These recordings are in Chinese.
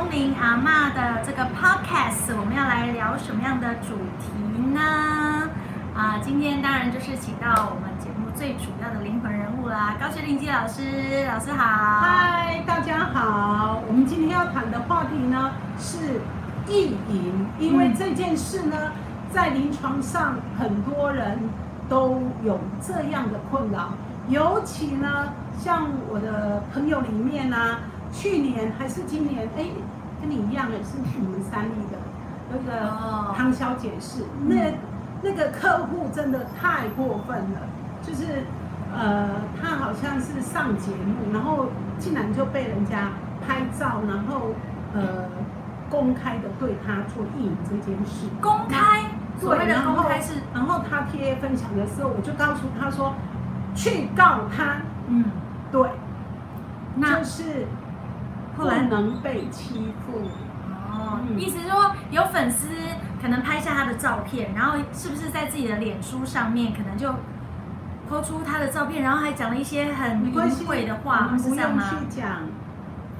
聪明阿妈的这个 podcast，我们要来聊什么样的主题呢？啊，今天当然就是请到我们节目最主要的灵魂人物啦，高学玲基老师，老师好。嗨，大家好。我们今天要谈的话题呢是意淫，因为这件事呢，在临床上很多人都有这样的困扰，尤其呢，像我的朋友里面呢，去年还是今年，哎，跟你一样的是你们三立的那个哦。唐小姐是那那个客户真的太过分了，就是呃，他好像是上节目，然后竟然就被人家拍照，然后呃公开的对他做意淫这件事。公开，所谓对，的然后公开是，然后他贴分享的时候，我就告诉他说，去告他，嗯，对，那就是不后来能被欺负。哦，嗯意思是说有粉丝可能拍下他的照片，然后是不是在自己的脸书上面可能就抛出他的照片，然后还讲了一些很淫秽的我话，是这样吗？去讲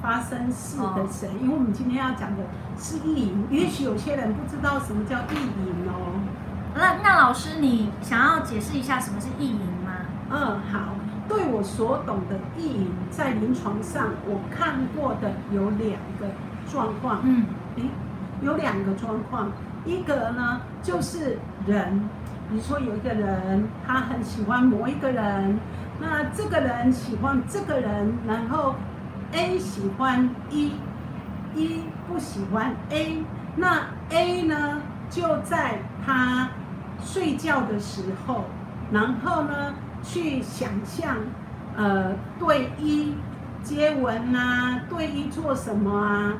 发生事哦的谁，因为我们今天要讲的是意淫。也许有些人不知道什么叫意淫哦。那那老师，你想要解释一下什么是意淫吗？嗯，好。对我所懂的意淫，在临床上我看过的有两个状况。嗯，诶，有两个状况，一个呢就是人，比如说有一个人他很喜欢某一个人，那这个人喜欢这个人，然后 A 喜欢 E，E 不喜欢 A，那 A 呢就在他睡觉的时候，然后呢去想象，呃，对一接吻啊，对一做什么啊，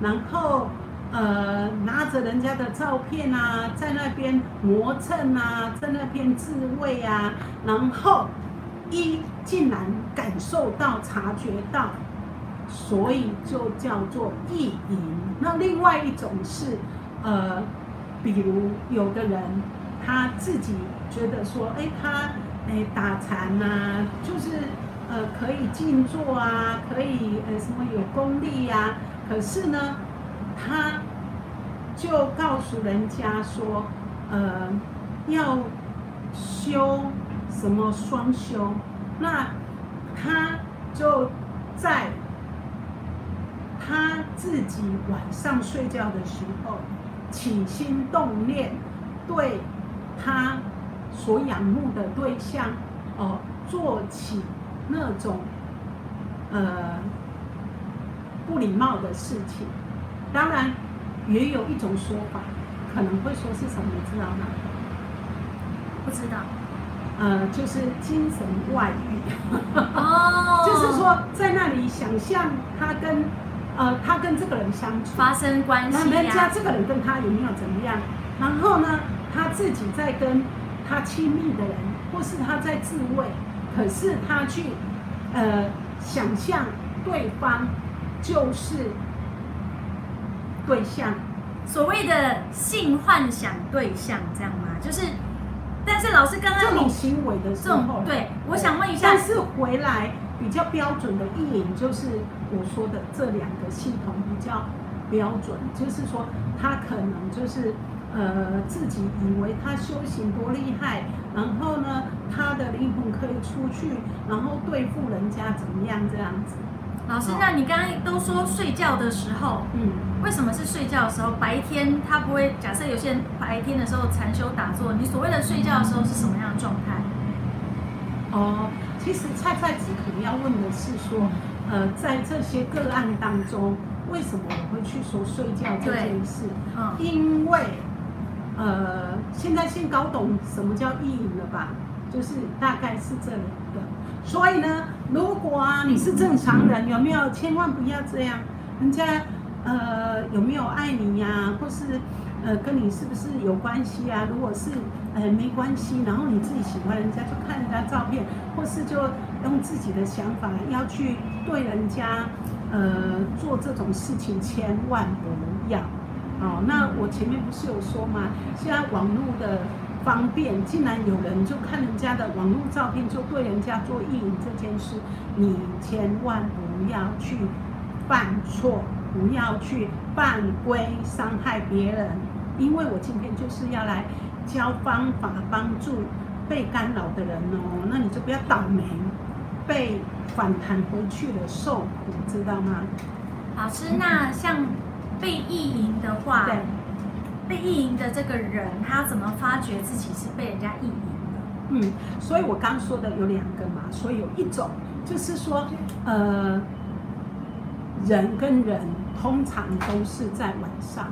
然后呃拿着人家的照片啊，在那边磨蹭啊，在那边自慰啊，然后一竟然感受到、察觉到，所以就叫做意淫。那另外一种是呃，比如有的人他自己觉得说，哎，他哎打禅呐、就是呃可以静坐啊，可以呃什么有功力呀、可是呢，他就告诉人家说，呃，要修什么双修，那他就在他自己晚上睡觉的时候起心动念，对他所仰慕的对象哦做起那种呃不礼貌的事情。当然，也有一种说法，可能会说是什么，你知道吗？不知道。呃，就是精神外遇。哦，就是说在那里想象他跟呃他跟这个人相处，发生关系那人家、这个人跟他有没有怎么样？然后呢，他自己在跟他亲密的人，或是他在自慰，可是他去呃想象对方就是对象，所谓的性幻想对象，这样吗？就是，但是老师刚刚这种行为的时候，对，我想问一下但，是回来比较标准的意淫，就是我说的这两个系统比较标准，就是说他可能就是呃自己以为他修行多厉害，然后呢他的灵魂可以出去，然后对付人家怎么样这样子。老师，那你刚刚都说睡觉的时候，嗯，为什么是睡觉的时候？白天他不会，假设有些人白天的时候禅修打坐，你所谓的睡觉的时候是什么样的状态？哦，其实菜菜子可能要问的是说，呃，在这些个案当中，为什么我会去说睡觉这件事？嗯，因为，呃，现在先搞懂什么叫意淫了吧？就是大概是这两个。所以呢，如果啊你是正常人，有没有千万不要这样？人家呃有没有爱你呀、或是呃跟你是不是有关系啊？如果是呃没关系，然后你自己喜欢人家，就看人家照片，或是就用自己的想法要去对人家呃做这种事情，千万不能。哦，那我前面不是有说吗？现在网络的方便，竟然有人就看人家的网络照片，就对人家做意淫这件事，你千万不要去犯错。不要去犯规伤害别人，因为我今天就是要来教方法帮助被干扰的人哦，那你就不要倒霉，被反弹回去了受苦，知道吗？老师，那像被意淫的话，对，被意淫的这个人，他怎么发觉自己是被人家意淫的？嗯，所以我刚说的有两个嘛，所以有一种就是说，呃，人跟人通常都是在晚上，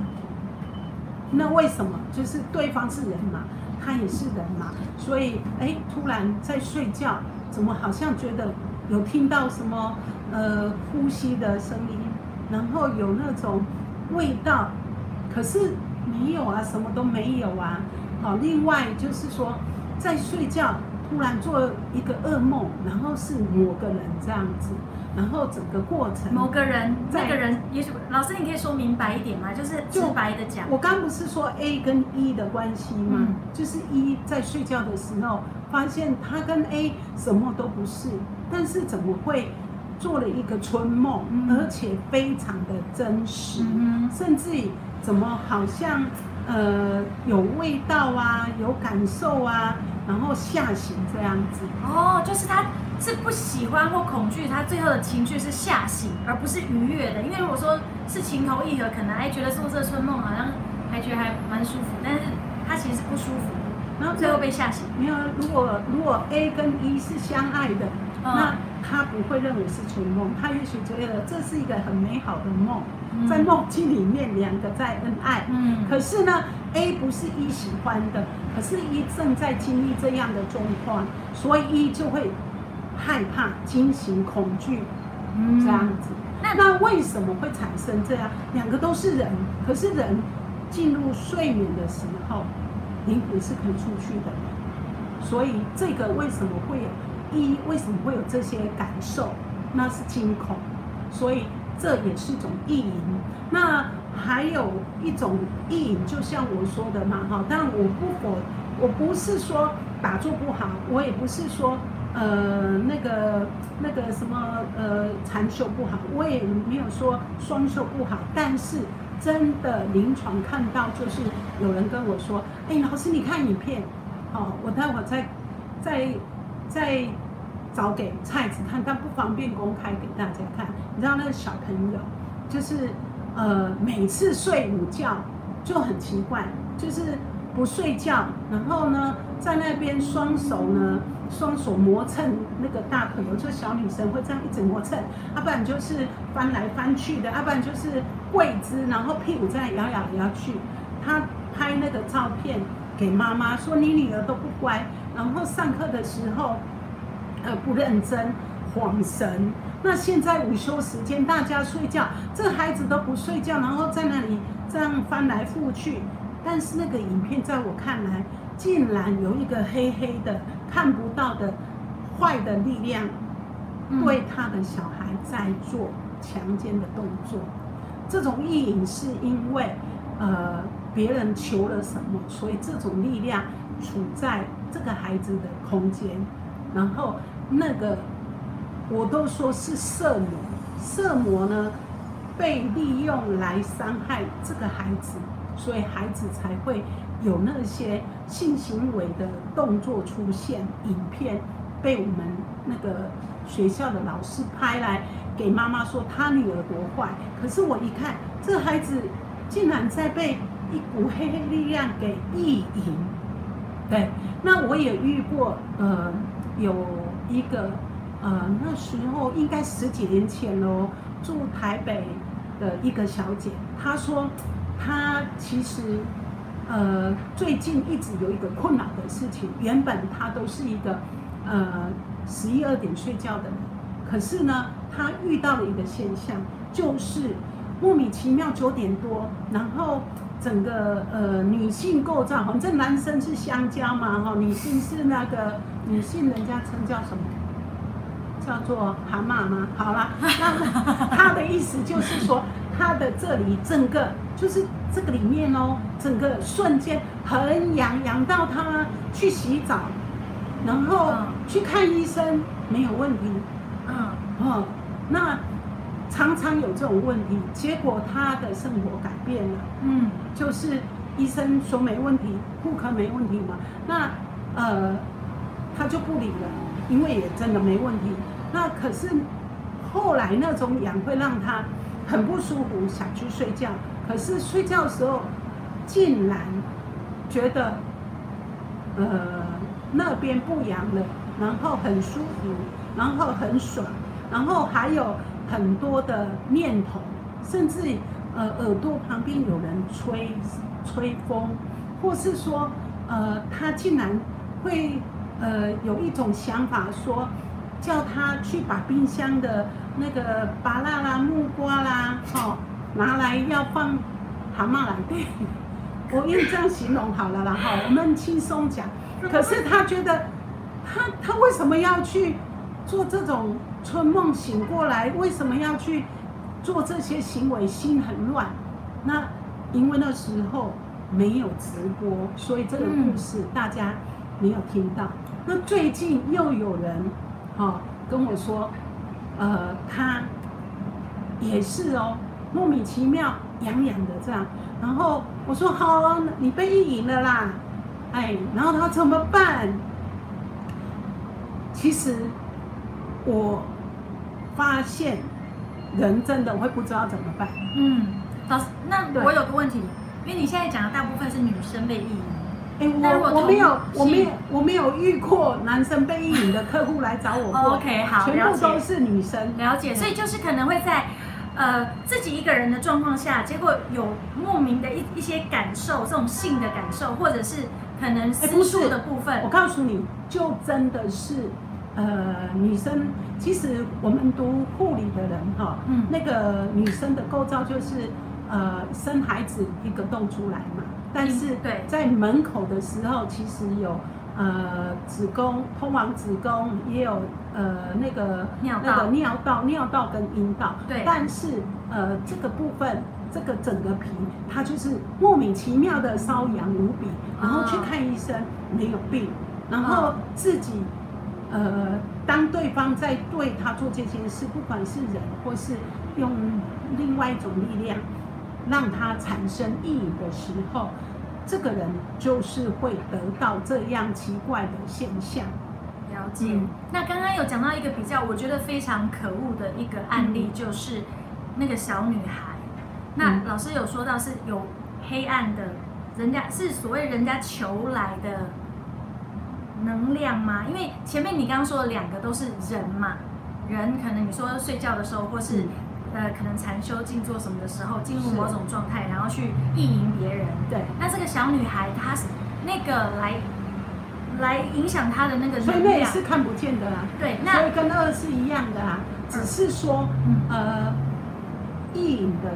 那为什么？就是对方是人嘛，他也是人嘛，所以哎，突然在睡觉，怎么好像觉得有听到什么呃呼吸的声音，然后有那种味道，可是没有啊，什么都没有啊。好，另外就是说。在睡觉，突然做一个噩梦，然后是某个人这样子，然后整个过程某个人，那个人也许老师，你可以说明白一点吗？就是直白的讲。我刚不是说 A 跟 E 的关系吗？就是 E 在睡觉的时候，发现他跟 A 什么都不是，但是怎么会做了一个春梦，而且非常的真实，甚至怎么好像。呃，有味道啊，有感受啊，然后吓醒这样子。哦，就是他是不喜欢或恐惧，他最后的情绪是吓醒，而不是愉悦的。因为如果说是情投意合，可能还觉得做这春梦好像还觉得还蛮舒服，但是他其实是不舒服，然后最后被吓醒。没有，如果如果 A 跟 E 是相爱的，那他不会认为是春梦，他也许觉得这是一个很美好的梦。在梦境里面，两个在恩爱。嗯，可是呢，A 不是一喜欢的，可是一正在经历这样的状况，所以一就会害怕、惊醒、恐惧，这样子。那那为什么会产生这样？两个都是人，可是人进入睡眠的时候，灵魂是可以出去的。所以这个为什么会有一？为什么会有这些感受？那是惊恐，所以。这也是一种意淫，那还有一种意淫，就像我说的嘛，哈，当然我不否，我不是说打坐不好，我也不是说呃那个那个什么呃禅修不好，我也没有说双修不好，但是真的临床看到就是有人跟我说，哎，老师你看影片，好，我待会再再再。找给菜子看，但不方便公开给大家看。你知道那个小朋友，就是呃每次睡午觉就很奇怪，就是不睡觉，然后呢在那边双手呢双手磨蹭那个大腿，有时候小女生会这样一直磨蹭，要不然就是翻来翻去的，要不然就是跪姿，然后屁股在摇摇摇去。他拍那个照片给妈妈说：“你女儿都不乖。”然后上课的时候。呃，不认真，恍神。那现在午休时间，大家睡觉，这孩子都不睡觉，然后在那里这样翻来覆去。但是那个影片在我看来，竟然有一个黑黑的、看不到的坏的力量，对他的小孩在做强奸的动作。这种意淫是因为呃别人求了什么，所以这种力量处在这个孩子的空间，然后。那个，我都说是色魔，色魔呢被利用来伤害这个孩子，所以孩子才会有那些性行为的动作出现。影片被我们那个学校的老师拍来给妈妈说他女儿多坏，可是我一看，这孩子竟然在被一股黑黑力量给意淫。对，那我也遇过，呃，有。一个，呃，那时候应该十几年前喽，住台北的一个小姐，她说，她其实，呃，最近一直有一个困扰的事情。原本她都是一个，呃，十一二点睡觉的人，可是呢，她遇到了一个现象，就是莫名其妙九点多，然后整个呃女性构造，反正男生是香蕉嘛，哈，女性是那个。女性人家称叫什么？叫做蛤蟆吗？好了，那他的意思就是说，他的这里整个就是这个里面哦，整个瞬间很痒，痒到他去洗澡，然后去看医生没有问题。嗯，哦，那常常有这种问题，结果他的生活改变了，嗯就是医生说没问题，顾客没问题嘛，那呃他就不理了，因为也真的没问题。那可是后来那种痒会让他很不舒服，想去睡觉，可是睡觉的时候竟然觉得呃那边不痒了，然后很舒服，然后很爽，然后还有很多的念头，甚至呃耳朵旁边有人吹吹风，或是说呃他竟然会呃有一种想法说，叫他去把冰箱的那个芭辣啦、木瓜啦，哦拿来要放蛤蟆来对。我用这样形容好了啦，哈，我们轻松讲。可是他觉得，他他为什么要去做这种春梦醒过来？为什么要去做这些行为？心很乱。那因为那时候没有直播，所以这个故事大家没有听到。那最近又有人哈、跟我说，呃，他也是哦，莫名其妙痒痒的这样。然后我说好，你被意淫了啦，哎，然后他怎么办？其实我发现人真的会不知道怎么办。嗯，老师，那我有个问题，因为你现在讲的大部分是女生被意淫，哎，我我没有我没有我没有遇过男生被意淫的客户来找我过。OK，好全部都是女生。了解，所以就是可能会在呃自己一个人的状况下，结果有莫名的一一些感受，这种性的感受，或者是可能私哎不的部分。我，告诉你，就真的是，呃，女生其实我们读护理的人哈，嗯。那个女生的构造就是，呃，生孩子一个洞出来嘛，但是在门口的时候，其实有呃子宫通往子宫，也有呃那个尿道。那个尿道、尿道跟阴道，对。但是呃这个部分。这个整个皮，它就是莫名其妙的瘙痒无比，然后去哦看医生没有病，然后哦自己，呃，当对方在对他做这件事，不管是人或是用另外一种力量，让他产生意义的时候，这个人就是会得到这样奇怪的现象。了解。嗯那刚刚有讲到一个比较，我觉得非常可恶的一个案例，就是那个小女孩。那嗯老师有说到是有黑暗的，人家是所谓人家求来的能量吗？因为前面你刚刚说的两个都是人嘛，人可能你说睡觉的时候，或是、嗯呃可能禅修静坐什么的时候，进入某种状态，然后去意淫别人。对，那这个小女孩她是那个来来影响她的那个所以那也，是看不见的啦。对，那所以跟二是一样的啦，只是说，嗯。呃，意淫的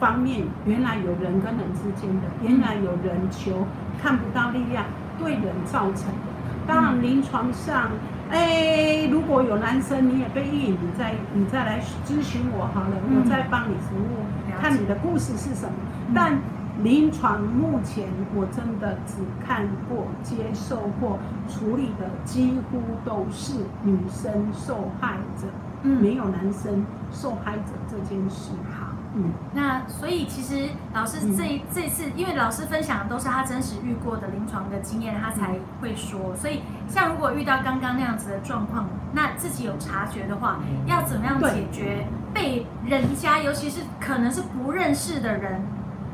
方面，原来有人跟人之间的，原来有人求看不到力量对人造成的。当然，临床上，哎，如果有男生你也被意淫，你再你再来咨询我好了，嗯我再帮你服务看你的故事是什么嗯。但临床目前我真的只看过、接受过、处理的，几乎都是女生受害者，嗯没有男生受害者这件事。好。嗯，那所以其实老师嗯这一、这次，因为老师分享的都是他真实遇过的临床的经验，他才会说。所以像如果遇到刚刚那样子的状况，那自己有察觉的话，要怎么样解决被人家，尤其是可能是不认识的人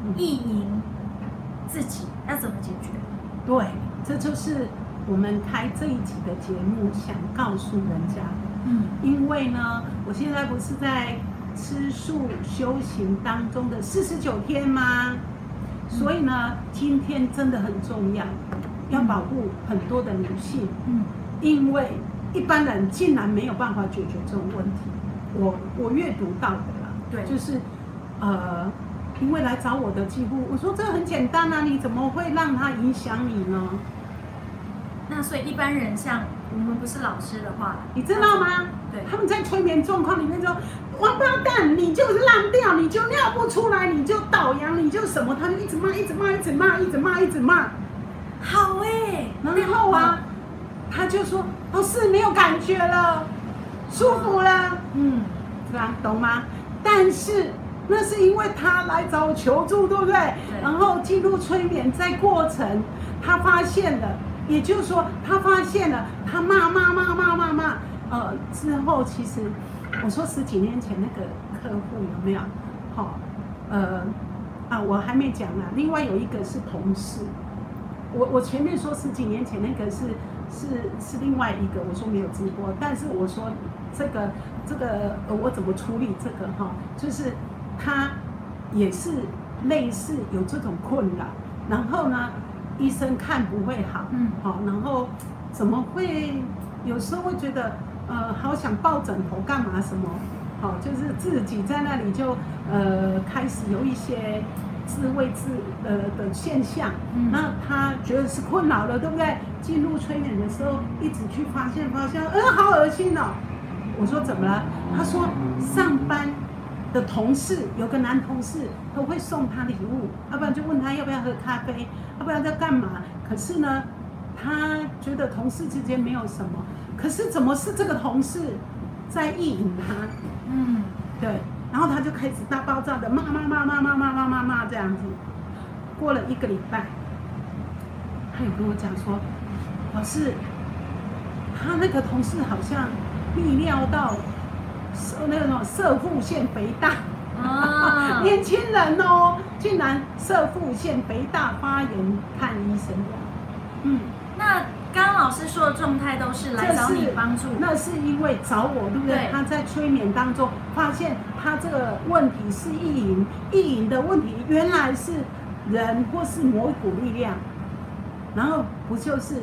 嗯意淫自己，要怎么解决？对，这就是我们开这一集的节目想告诉人家的。嗯因为呢，我现在不是在吃素修行当中的四十九天吗？所以呢，今天真的很重要，要保护很多的女性，嗯因为一般人竟然没有办法解决这种问题。我我阅读到的啦，对就是呃，因为来找我的几乎，我说这很简单啊，你怎么会让它影响你呢？那所以一般人像我们不是老师的话，你知道吗？对他们在催眠状况里面说：“王八蛋，你就是烂掉，你就尿不出来，你就倒阳，你就什么？”他就一直骂，一直骂，一直骂，一直骂，一直骂。好哎、然后啊，他就说：“老师没有感觉了，舒服了。嗯，”是吧？懂吗？但是那是因为他来找我求助，对不对？对然后进入催眠，在过程他发现了，也就是说他发现了，他骂骂骂骂骂骂，呃，之后其实我说十几年前那个客户有没有？好、呃，啊，我还没讲啊，另外有一个是同事，我我前面说十几年前那个是是是另外一个，我说没有直播，但是我说这个这个呃我怎么处理这个哈，就是他也是类似有这种困扰，然后呢，医生看不会好，嗯。好，然后怎么会有时候会觉得呃好想抱枕头干嘛什么，好，就是自己在那里就呃开始有一些自慰自呃的现象，嗯那他觉得是困扰了，对不对？进入催眠的时候，一直去发现发现，呃，好恶心哦。我说怎么了？他说上班的同事有个男同事都会送他礼物，要不然就问他要不要喝咖啡，要不然在干嘛。可是呢，他觉得同事之间没有什么，可是怎么是这个同事在意淫他？嗯，对，然后他就开始大爆炸的骂骂骂骂骂骂骂骂骂这样子。过了一个礼拜，他有跟我讲说，老师，他那个同事好像泌尿道是那种射腹腺肥大，啊，年轻人哦，竟然射腹腺肥大发炎，看医生的。嗯，那刚刚老师说的状态都是来找你帮助，那是因为找我，对不对？对他在催眠当中发现他这个问题是意淫，意淫的问题原来是人或是某一股力量，然后不就是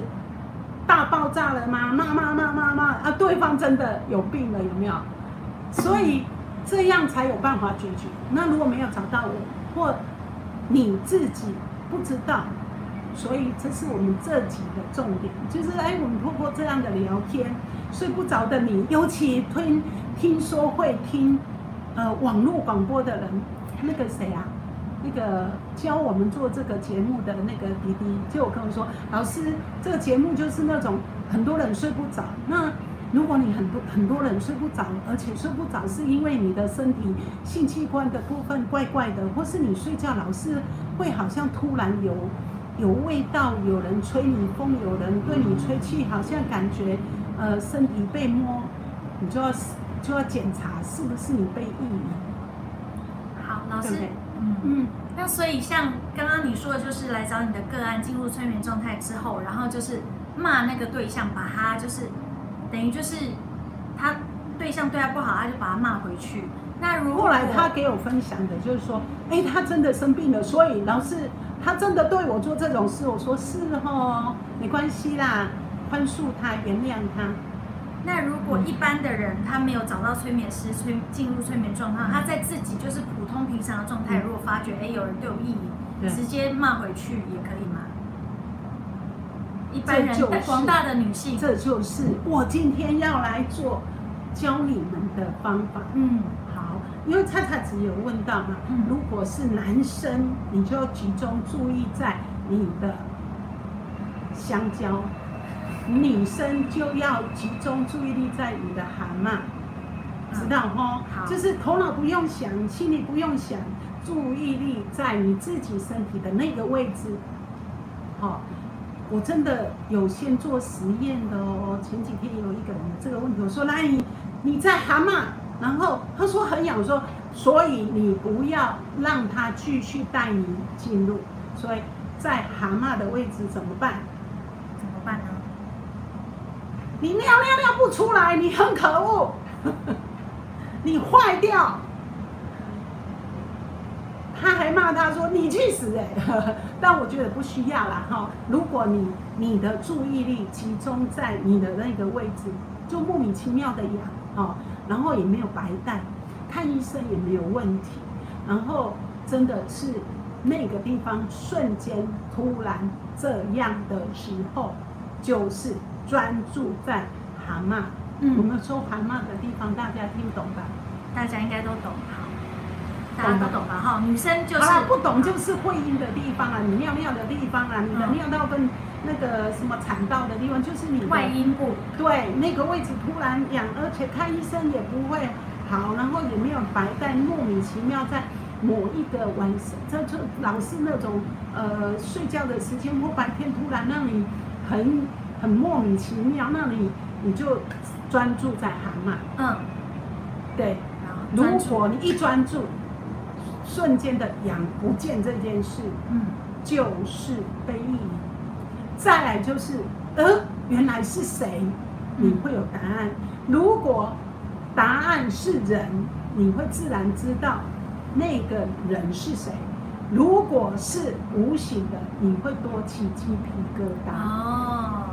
大爆炸了吗？骂骂骂骂骂啊！对方真的有病了，有没有？所以这样才有办法解决。那如果没有找到我，或你自己不知道，所以这是我们这集的重点，就是哎，我们透过这样的聊天，睡不着的你，尤其听听说会听呃网络广播的人，那个谁啊，那个教我们做这个节目的那个弟弟，就有跟我说，老师，这个节目就是那种很多人睡不着，那。如果你很多很多人睡不着，而且睡不着是因为你的身体性器官的部分怪怪的，或是你睡觉老是会好像突然有有味道，有人吹你风，有人对你吹气，好像感觉呃身体被摸，你就要就要检查是不是你被意淫，好，老师对对，嗯。嗯，那所以像刚刚你说的，就是来找你的个案进入催眠状态之后，然后就是骂那个对象，把他就是等于就是他对象对他不好，他就把他骂回去。那如果后来他给我分享的就是说，哎，他真的生病了，所以老师他真的对我做这种事，我说是哦，没关系啦，宽恕他，原谅他。那如果一般的人他没有找到催眠师催进入催眠状态，他在自己就是普通平常的状态，嗯如果发觉哎有人对我意对淫，直接骂回去也可以吗？一般人广大的女性，这就是我今天要来做教你们的方法。嗯好，因为蔡蔡子有问到嘛，嗯如果是男生，你就集中注意在你的香蕉；女生就要集中注意力在你的蛤蟆，知道哈？就是头脑不用想，心里不用想，注意力在你自己身体的那个位置。好、我真的有先做实验的哦。前几天有一个人有这个问题，我说来你你在蛤蟆，然后他说很痒，我说所以你不要让他继续带你进入，所以在蛤蟆的位置怎么办？怎么办呢？你尿尿尿不出来，你很可恶，你坏掉。他还骂他说：“你去死哎、但我觉得不需要啦哈。如果你你的注意力集中在你的那个位置，就莫名其妙的痒哈，然后也没有白带，看医生也没有问题，然后真的是那个地方瞬间突然这样的时候，就是专注在蛤蟆。嗯我们说蛤蟆的地方，大家听懂吧？大家应该都懂，好，大家都懂吧？哈，女生就是不懂就是会阴的地方啊，你尿尿的地方啊，你的嗯尿道跟那个什么产道的地方，就是你的外阴部，对那个位置突然痒，而且看医生也不会好，然后也没有白带，莫名其妙在某一个晚上，这就老是那种呃睡觉的时间或白天突然让你很很莫名其妙，那你你就专注在蛤蟆，嗯，对。如果你一专注，瞬间的痒不见这件事，嗯就是被意淫。再来就是，呃，原来是谁？你会有答案。如果答案是人，你会自然知道那个人是谁。如果是无形的，你会多起鸡皮疙瘩。哦，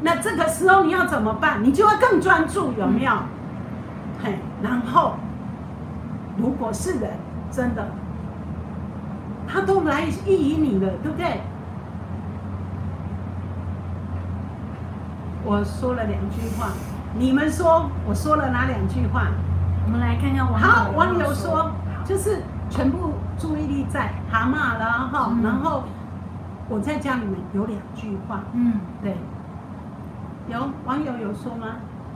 那这个时候你要怎么办？你就会更专注，有没有？嘿，然后如果是人，真的，他都来意淫你了，对不对？我说了两句话，你们说我说了哪两句话？我们来看看网友好，网友说就是全部注意力在蛤蟆了哈，嗯然后我在家里面有两句话，嗯，对，有网友有说吗？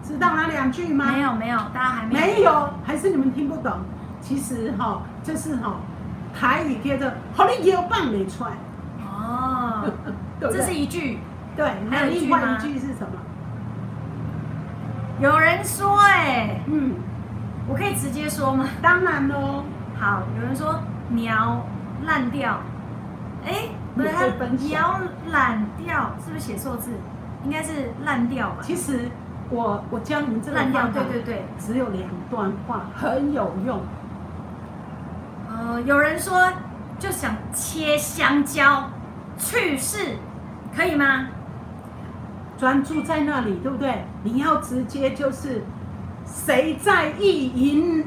知道哪两句吗？没有没有，大家还没有没有，还是你们听不懂？其实哈、就是哈、台语叫做“好你腰棒没出来哦，”，这是？一句。对，还有另外一句是什么？有人说，哎，嗯，我可以直接说吗？当然喽，好，有人说苗烂掉，哎，不是你可以分享苗烂掉，是不是写错字？应该是烂掉吧？其实我我教你们这个烂掉，对对对。只有两段话，很有用。呃，有人说就想切香蕉，去世，可以吗？专注在那里，对不对？你要直接就是谁在意淫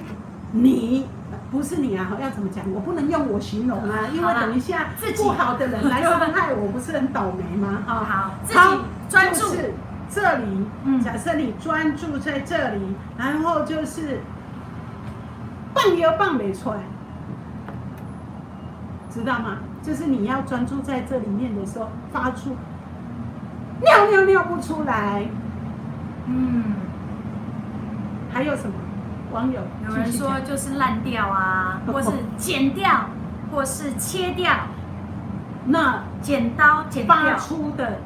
你，不是你啊，要怎么讲？我不能用我形容啊，因为等一下自己不好的人来伤害我，不是很倒霉吗？啊、好自己专注就是这里，嗯假设你专注在这里，然后就是棒又棒没出来，知道吗？就是你要专注在这里面的时候，发出尿尿尿不出来，嗯，还有什么？网友有人说就是烂掉啊，或是剪掉，或是切掉，那剪刀剪发。出的，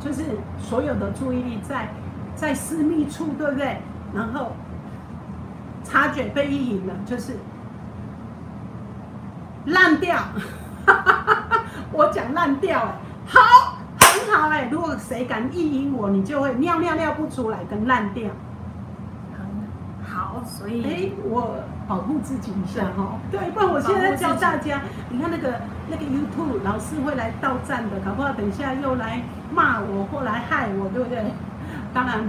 就是所有的注意力在在私密处，对不对？然后察觉被意淫了，就是烂掉。我讲烂掉、哎，好，很好哎、如果谁敢意淫我，你就会尿尿尿不出来，跟烂掉。好，所以哎，我保护自己一下哈。对，不然我现在教大家，你看那个那个 YouTube 老师会来到站的，搞不好等一下又来骂我或来害我，对不对？当然，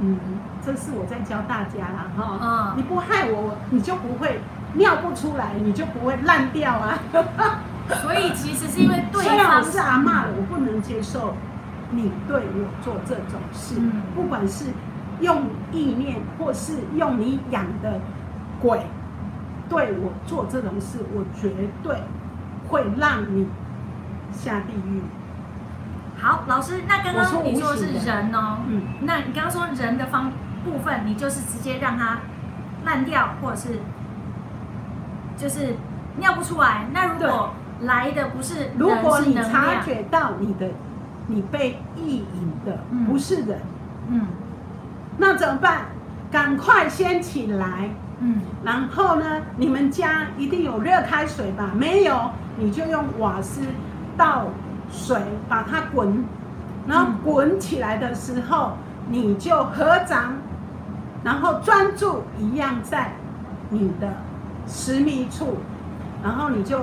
嗯，这是我在教大家啦哈。嗯你不害我，你就不会尿不出来，你就不会烂掉啊。所以其实是因为对虽然方我是阿妈了，我不能接受你对我做这种事，嗯不管是用意念或是用你养的鬼对我做这种事，我绝对会让你下地狱。好，老师，那刚刚你说的是人哦，嗯那你刚刚说人的方部分，你就是直接让它烂掉，或者是就是尿不出来。那如果来的不是如果你察，觉到你的你被意淫的嗯不是人，嗯那怎么办？赶快先起来。嗯，然后呢，你们家一定有热开水吧？没有，你就用瓦斯倒水把它滚，然后嗯滚起来的时候，你就合掌，然后专注一样在你的私密处，然后你就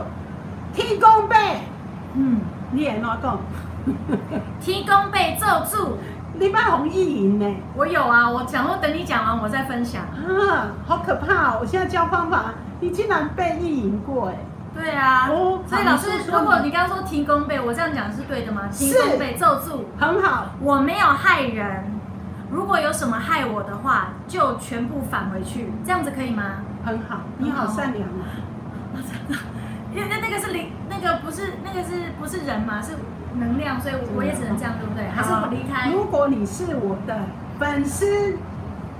天公背，嗯，你也哪讲？天公被咒住，你把红意淫呢？我有啊，我讲说等你讲完我再分享。啊，好可怕哦！我现在教方法，你竟然被意淫过哎！对啊，哦所以老师如果你刚刚说天公被，我这样讲是对的吗？是天公被咒住，很好，我没有害人，如果有什么害我的话，就全部返回去，这样子可以吗？很好，你好善良啊！因为那那个是灵，那个不是那个是不是人嘛？是能量，所以我我也只能这样，对不对？还是我离开？如果你是我的粉丝，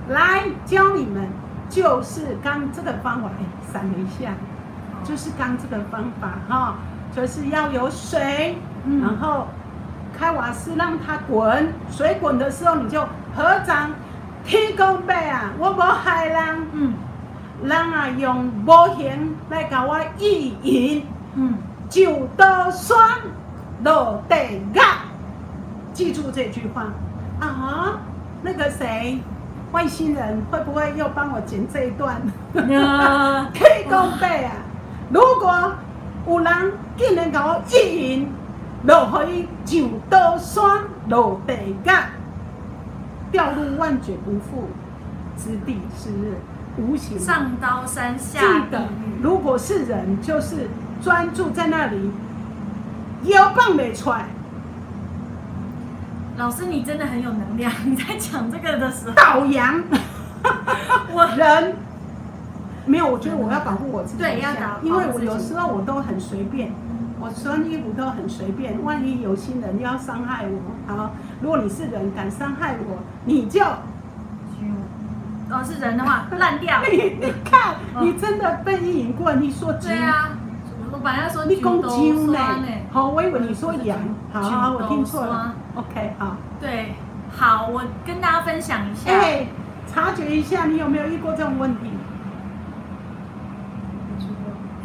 来教你们就是刚这个方法，哎，闪了一下，就是刚这个方法哈，就是要有水，嗯然后开瓦斯让它滚，水滚的时候你就合掌，天公伯啊，我无害人，嗯人啊用无形来甲我意淫。嗯，就刀酸，落地狱。记住这句话啊！那个谁，外星人会不会又帮我剪这一段？那 可以讲白啊！如果有人竟然甲我意淫，落可以九刀山，落地狱，掉入万劫不复之地，是不是？无形上刀山下记地得狱，，如果是人，就是专注在那里，腰棒没踹，老师你真的很有能量，你在讲这个的时候，倒阳。我人没有，我觉得我要保护我自己对要保因为我有时候我都很随便，我穿衣服都很随便。万一有心人要伤害我，好，如果你是人敢伤害我，你就哦是人的话烂掉，你你看，嗯你真的被意淫过，你说对啊，我本来要说你讲九揪呢？好，我以为你说羊，好好，我听错了。OK，好。对，好，我跟大家分享一下，哎，察觉一下，你有没有遇过这种问题？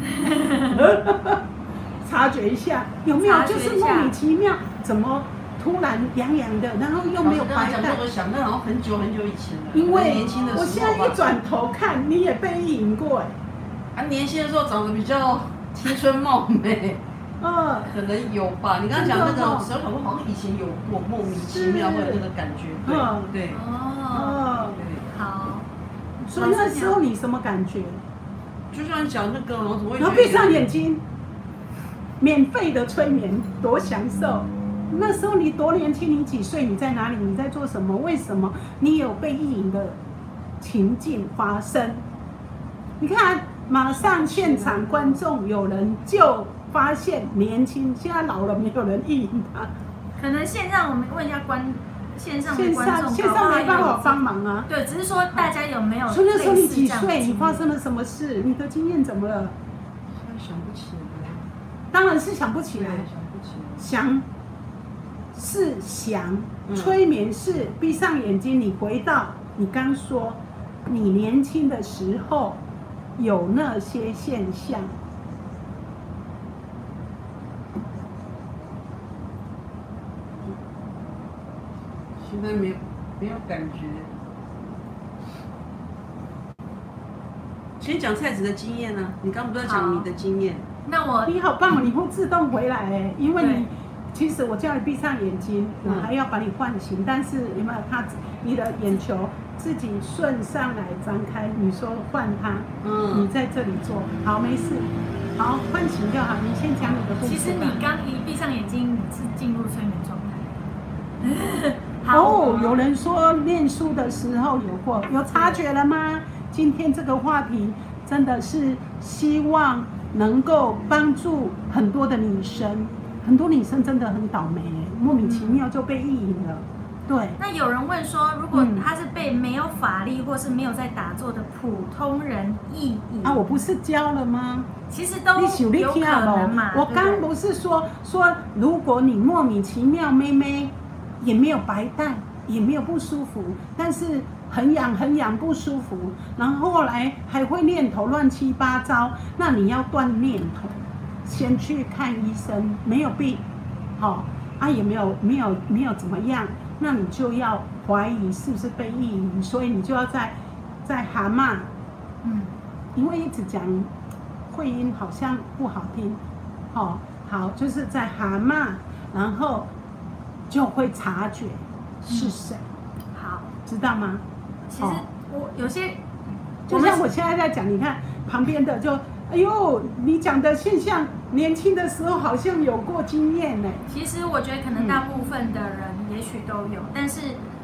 察觉一下，有没有就是莫名其妙，怎么突然痒痒的，然后又没有白带？我想那好像很久很久以前了，因为年轻的时候我现在一转头看，你也被意淫过哎，啊，年轻的时候长得比较青春貌美，嗯，可能有吧。你刚刚讲那个时候，好像好像以前有过莫名其妙会有那个感觉，对嗯对哦，哦，对。好，所以那时候你什么感觉？就像讲那个，我怎么会然后闭上眼睛，免费的催眠，多享受。那时候你多年轻，你几岁？你在哪里？你在做什么？为什么你有被意淫的情境发生？你看，马上现场观众有人就发现年轻，现在老了没有人意淫他，可能线上我们问一下观线上的线观众，上线上没办法帮忙啊。对，只是说大家有没有所以那时候你几岁？你发生了什么事？你的经验怎么了？现在想不起来，当然是想不起来。想不起来。想是想，嗯催眠是闭上眼睛，你回到你刚说你年轻的时候有那些现象，现在没有没有感觉。先讲菜子的经验呢、你刚不是在讲你的经验？那我你好棒哦，你会自动回来哎，因为你其实我叫你闭上眼睛，嗯我还要把你唤醒，但是有没有他你的眼球自己顺上来张开，你说换他，嗯你嗯，在这里做好没事，好唤醒就好，你先讲你的故事吧。其实你刚一闭上眼睛，你是进入催眠状态。好哦，有人说念书的时候有过，有察觉了吗？今天这个话题真的是希望能够帮助很多的女生，很多女生真的很倒霉，莫名其妙就被意淫了。对，那有人问说，如果嗯他是被没有法力或是没有在打坐的普通人意淫，啊，我不是教了吗？其实都有可听能嘛。我刚不是说说，如果你莫名其妙妹妹也没有白带，也没有不舒服，但是很痒很痒不舒服，然后后来还会念头乱七八糟，那你要断念头，先去看医生，没有病，好、啊也没有没有没有怎么样，那你就要怀疑是不是被意淫，所以你就要在在蛤蟆。嗯，因为一直讲会音好像不好听，哦，好，就是在蛤蟆，然后就会察觉是谁，好，知道吗？其实哦我有些就像我现在在讲，你看旁边的就，哎呦，你讲的现象，年轻的时候好像有过经验呢。其实我觉得可能大部分的人也许都有，但是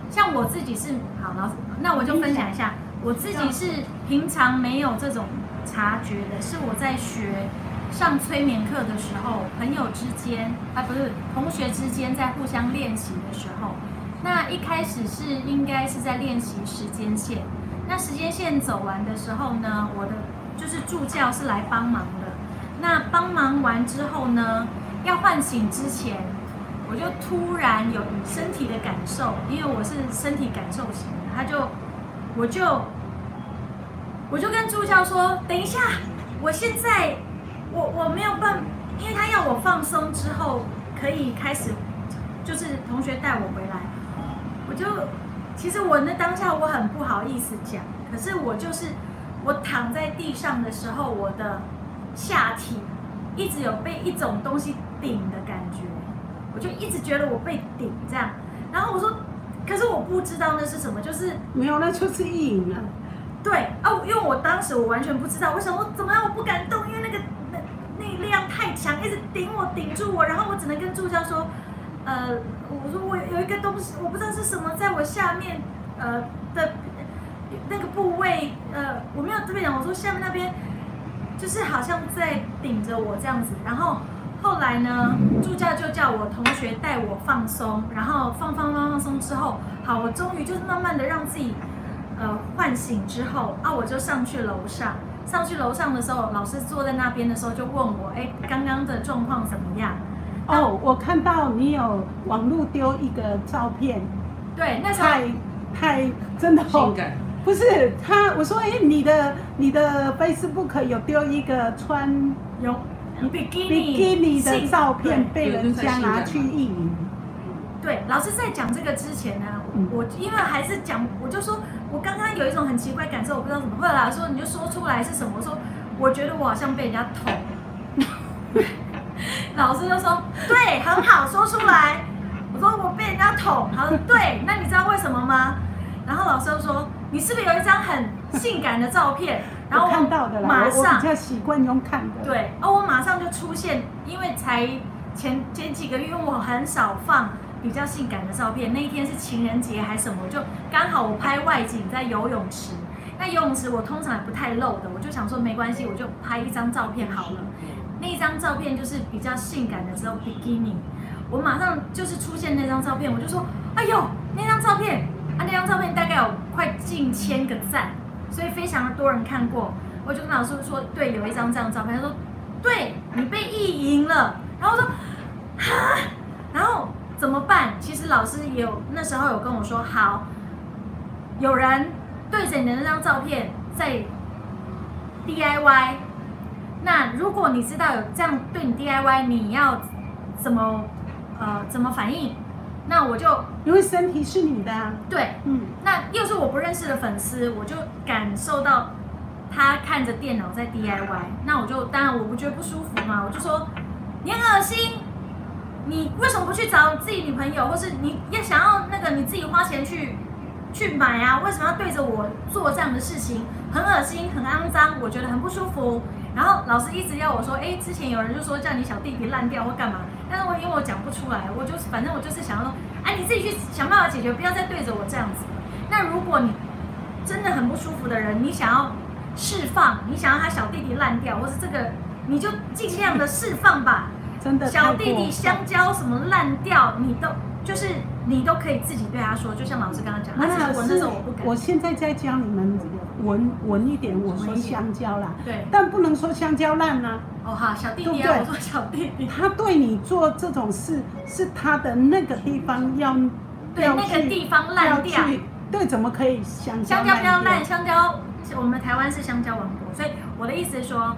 像我自己是好老，那我就分享一下，我自己是平常没有这种察觉的，是我在学上催眠课的时候，朋友之间啊不是同学之间在互相练习的时候，那一开始是应该是在练习时间线，那时间线走完的时候呢，我的就是助教是来帮忙的。那帮忙完之后呢，要唤醒之前，我就突然有身体的感受，因为我是身体感受型的，他就我就我就跟助教说，等一下，我现在我我没有办，因为他要我放松之后可以开始，就是同学带我回来，我就其实我那当下我很不好意思讲，可是我就是我躺在地上的时候，我的下体一直有被一种东西顶的感觉，我就一直觉得我被顶这样，然后我说，可是我不知道那是什么，就是没有，那就是意淫啊。对啊，因为我当时我完全不知道，为什么我怎么样我不敢动，因为那个那那力量太强，一直顶我顶住我，然后我只能跟助教说，呃，我说我有一个东西，我不知道是什么，在我下面呃的那个部位，呃，我没有特别讲，我说下面那边就是好像在顶着我这样子，然后后来呢，助教就叫我同学带我放松，然后放放放放松之后，好，我终于就是慢慢的让自己。呃，唤醒之后啊，我就上去楼上。上去楼上的时候，老师坐在那边的时候就问我：“哎，刚刚的状况怎么样？”哦，我看到你有网络丢一个照片。对，那时候太太真的性感。不是他，我说：“哎，你的你的 Facebook 有丢一个穿有比基尼比基尼的照片，被人家拿去意淫。”对，老师在讲这个之前呢，我因为还是讲，我就说。我刚刚有一种很奇怪感受，我不知道怎么。会啦说，你就说出来是什么？我说，我觉得我好像被人家捅。老师就说，对，很好，说出来。我说我被人家捅。他说，对，那你知道为什么吗？然后老师就说，你是不是有一张很性感的照片？然后看到的马上比较习惯用看的。对，哦，我马上就出现，因为才前前几个月，因为我很少放。比较性感的照片，那一天是情人节还是什么？就刚好我拍外景在游泳池。那游泳池我通常也不太露的，我就想说没关系，我就拍一张照片好了。那一张照片就是比较性感的时候，bikini。我马上就是出现那张照片，我就说：“哎呦，那张照片啊，那张照片大概有快近千个赞，所以非常的多人看过。”我就跟老师说：“对，有一张这样的照片。”他说：“对你被意淫了。”然后说：“哈。”然后。怎么办？其实老师也有那时候有跟我说，好，有人对着你的那张照片在 DIY。那如果你知道有这样对你 DIY，你要怎么呃怎么反应？那我就因为身体是你的啊。对，嗯。那又是我不认识的粉丝，我就感受到他看着电脑在 DIY，那我就当然我不觉得不舒服嘛，我就说你很恶心。你为什么不去找自己女朋友，或是你要想要那个你自己花钱去去买啊？为什么要对着我做这样的事情？很恶心，很肮脏，我觉得很不舒服。然后老师一直要我说，哎，之前有人就说叫你小弟弟烂掉或干嘛，但是我因为我讲不出来，我就反正我就是想要说，哎，你自己去想办法解决，不要再对着我这样子。那如果你真的很不舒服的人，你想要释放，你想要他小弟弟烂掉，或是这个，你就尽量的释放吧。真的小弟弟香蕉什么烂掉，你都就是你都可以自己对他说，就像老师刚刚讲，他其实闻的时候我不敢。我现在在教你们闻闻一点，我说香蕉啦，对，但不能说香蕉烂啊。哦哈，小弟弟啊，我说小弟弟，他对你做这种事，是他的那个地方要对那个地方烂掉，对，怎么可以香蕉香蕉不要烂？香蕉，我们台湾是香蕉王国，所以我的意思是说，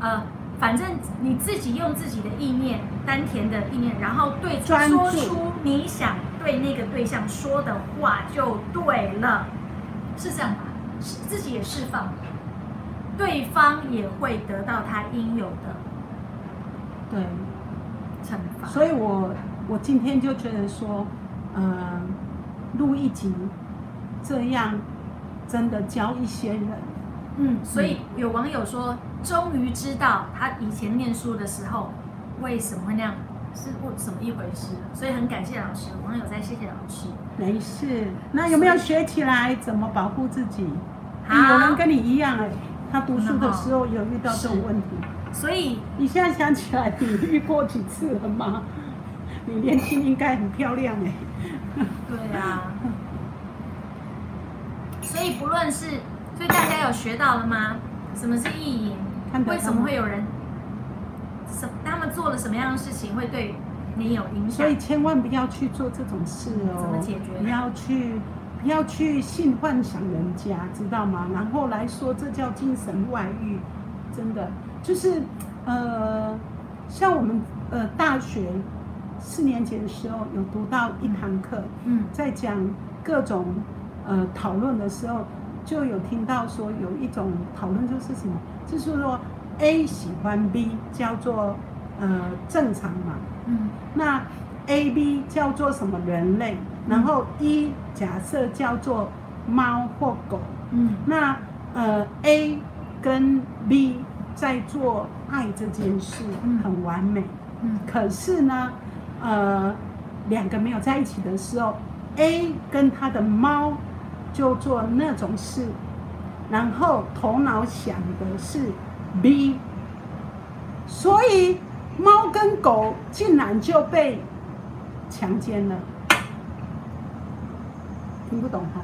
呃。反正你自己用自己的意念，丹田的意念，然后对说出你想对那个对象说的话就对了，是这样吧？自己也释放，对方也会得到他应有的对惩罚。所以我我今天就觉得说，呃，录一集，这样真的教一些人。嗯，所以有网友说。终于知道他以前念书的时候为什么会那样，是不怎么一回事，所以很感谢老师。网友在谢谢老师。没事，那有没有学起来怎么保护自己？有人跟你一样哎，他读书的时候有遇到这种问题，所以 你现在想起来，你遇过几次了吗？你年轻应该很漂亮哎。对啊。所以。不论是，所以大家有学到了吗？什么是意淫？为什么会有人？什他们做了什么样的事情会对你有影响所？以千万不要去做这种事哦。怎么解决不要去，不要去性幻想人家，知道吗？然后来说这叫精神外遇，真的就是呃，像我们呃大学四年级的时候有读到一堂课，嗯在讲各种呃讨论的时候，就有听到说有一种讨论就是什么，就是说 A 喜欢 B 叫做呃正常嘛，嗯。那 A、B 叫做什么人类，然后 E 假设叫做猫或狗，嗯。那呃 A 跟 B 在做爱这件事嗯。很完美，嗯。可是呢，呃两个没有在一起的时候，A 跟他的猫就做那种事，然后头脑想的是 B，所以猫跟狗竟然就被强奸了，听不懂哈？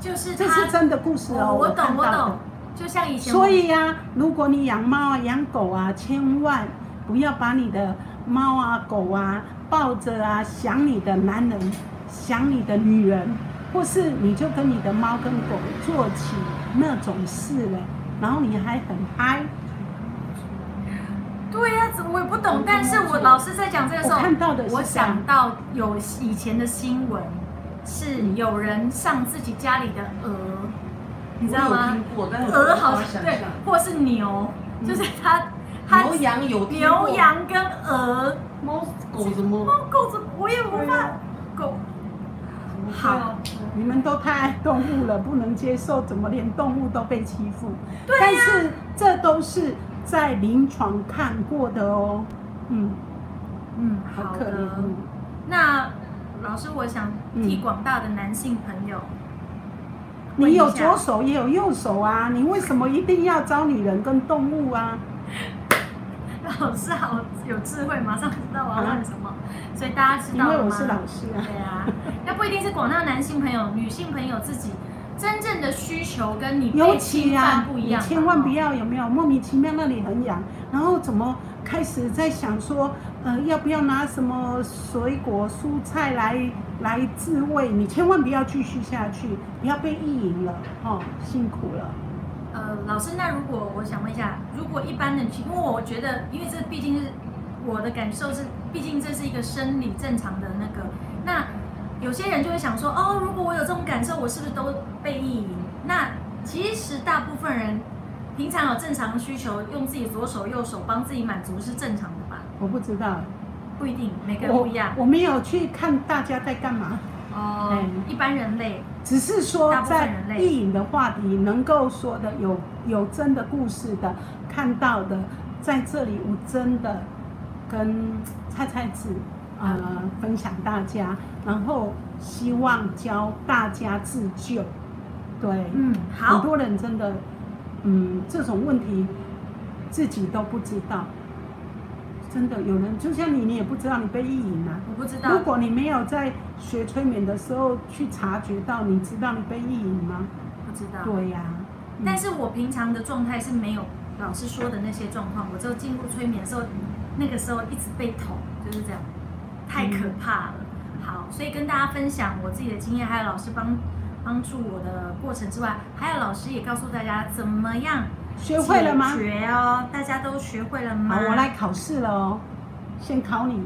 就是这是。真的故事哦，哦，我懂我懂，就像以前所以呀、如果你养猫啊、养狗啊，千万不要把你的猫啊、狗啊抱着啊，想你的男人，想你的女人，或是你就跟你的猫跟狗做起那种事了，然后你还很嗨。对呀、怎么我也不懂。但是我老师在讲这个时候，我看到的是我想到有以前的新闻，是有人上自己家里的鹅，你知道吗？鹅好像对或是牛，就是它它牛羊有牛羊跟鹅，猫狗怎么？猫狗子我也无法狗。好，你们都太爱动物了，不能接受，怎么连动物都被欺负？对是这都是在临床看过的哦。嗯，嗯，好可怜。好的。嗯那老师，我想替嗯广大的男性朋友，你有左手也有右手啊，你为什么一定要招女人跟动物啊？老师好有智慧，马上知道我要问什么，所以大家知道吗？因为我是老师啊。对啊，那不一定是广大男性朋友、女性朋友自己真正的需求跟你尤其啊犯，不一样吧，千万不要有没有莫名其妙那里很痒，然后怎么开始在想说，呃，要不要拿什么水果蔬菜来来自慰？你千万不要继续下去，不要被意淫了，哦，辛苦了。呃，老师，那如果我想问一下，如果一般的情，因为我觉得，因为这毕竟是我的感受是，毕竟这是一个生理正常的那个，那有些人就会想说，哦，如果我有这种感受，我是不是都被意淫？那其实大部分人平常有正常的需求，用自己左手右手帮自己满足是正常的吧？我不知道，不一定，每个人我不一样。我没有去看大家在干嘛，哦哎，一般人类，只是说在意淫的话题能够说的有有真的故事的，看到的，在这里我真的跟菜菜子呃分享大家，然后希望教大家自救。对，嗯，很好，多人真的，嗯，这种问题自己都不知道。真的有人就像你，你也不知道你被意淫啊。我不知道如，果你没有在学催眠的时候去察觉到，你知道你被意淫吗？不知道。对呀、嗯但是我平常的状态是没有老师说的那些状况，我就进入催眠的时候，那个时候一直被捅，就是这样，太可怕了。好，所以跟大家分享我自己的经验，还有老师帮帮助我的过程之外，还有老师也告诉大家怎么样学会了吗？学哦，大家都学会了吗？好，我来考试了哦，先考你。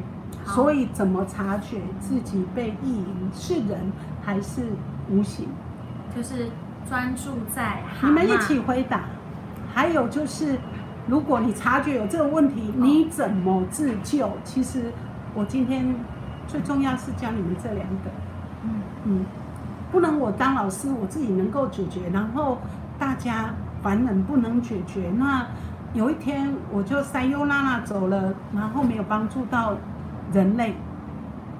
所以怎么察觉自己被意淫是人还是无形？就是专注在你们一起回答。还有就是，如果你察觉有这个问题，你怎么自救？其实我今天最重要是教你们这两个。嗯，嗯，不能我当老师我自己能够解决，然后大家凡人不能解决。那有一天我就塞优娜娜走了，然后没有帮助到人类。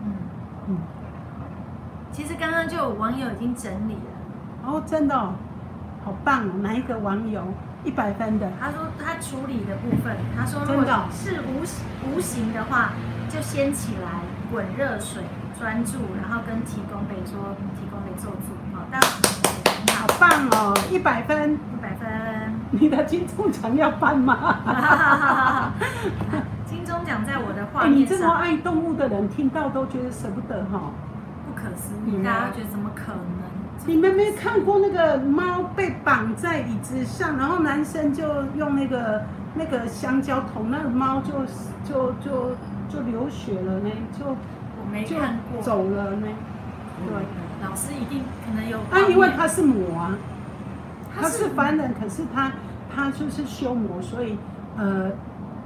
嗯，嗯，其实刚刚就有网友已经整理了。哦，真的、哦，好棒哦！哪一个网友一百分的？他说他处理的部分，他说如果是无无形的话，就先起来滚热水，专注，然后跟提供北说提供北做主，好，大家好棒哦，一百分，一百分。你的金钟奖要颁吗？金钟奖在我的画面上这么爱动物的人，听到都觉得舍不得哈、不可思议，嗯大家会觉得怎么可能？你们没看过那个猫被绑在椅子上，然后男生就用那个那个香蕉捅，那个猫就就就就流血了呢，就我没就看过。走了呢。对，老师一定可能有。啊，因为他是魔啊，他他是凡人，可是他他就是修魔，所以呃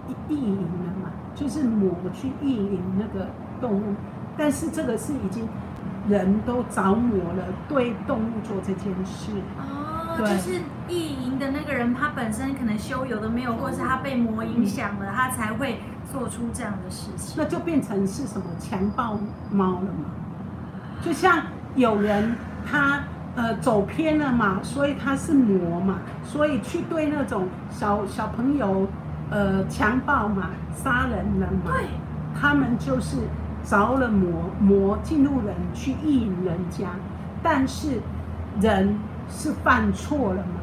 意意淫了嘛，就是魔去意淫那个动物，但是这个是已经人都着魔了，对动物做这件事。哦，就是意淫的那个人，他本身可能修有的没有，或是他被魔影响了，他才会做出这样的事情。那就变成是什么强暴猫了嘛？就像有人他呃走偏了嘛，所以他是魔嘛，所以去对那种小小朋友呃强暴嘛、杀人了嘛，对，他们就是着了魔，魔进入人去意淫人家，但是人是犯错了嘛。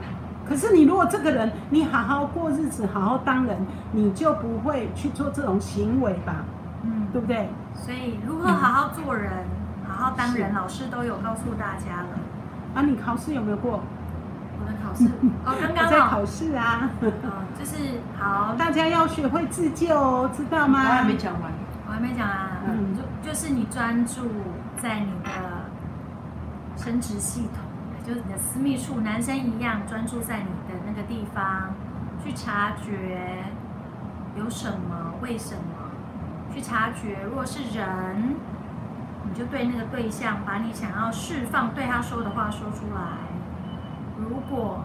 可是你如果这个人，你好好过日子，好好当人，你就不会去做这种行为吧，嗯，对不对？所以如何好好做人，好好当人，老师都有告诉大家了。啊，你考试有没有过？我的考试 哦，刚刚哦，在考试啊，哦，就是好，大家要学会自救哦，知道吗我？还没讲完。我还没讲啊，嗯。就就是你专注在你的生殖系统，就是你的私密处，男生一样专注在你的那个地方，去察觉有什么，为什么，去察觉，如果是人，你就对那个对象把你想要释放对他说的话说出来，如果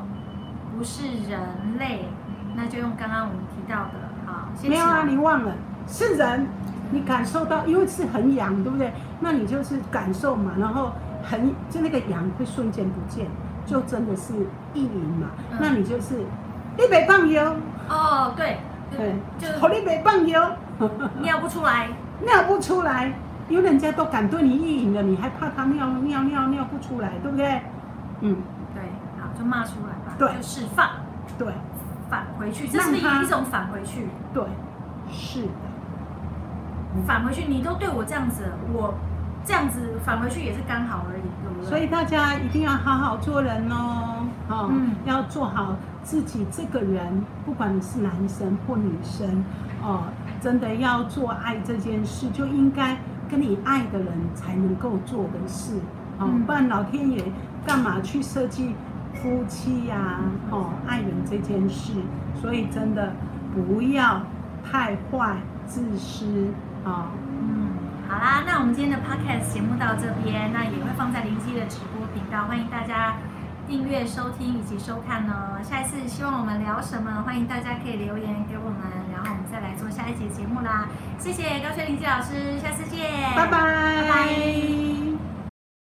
不是人类，那就用刚刚我们提到的，好，没有啊，你忘了是人，你感受到，因为是很痒，对不对？那你就是感受嘛，然后很就那个痒会瞬间不见，就真的是意淫嘛。嗯那你就是你别放油，哦，对，对，就好你别放油，尿不出来，尿不出来，因为人家都敢对你意淫了，你还怕他尿尿尿尿不出来，对不对？嗯，对，好，就骂出来吧，对就释放，对返回去，这是一种返回去？对，是的。返回去，你都对我这样子，我这样子返回去也是刚好而已，对不对？所以大家一定要好好做人哦，哦，嗯要做好自己这个人，不管你是男生或女生，哦，真的要做爱这件事，就应该跟你爱的人才能够做的事，哦，嗯不然老天爷干嘛去设计夫妻呀、哦，爱人这件事？所以真的不要太坏、自私啊。嗯，好啦，那我们今天的 podcast 节目到这边，那也会放在林基的直播频道，欢迎大家订阅、收听以及收看哦。下一次希望我们聊什么，欢迎大家可以留言给我们，然后我们再来做下一节节目啦。谢谢高学林基老师，下次见，拜拜。拜拜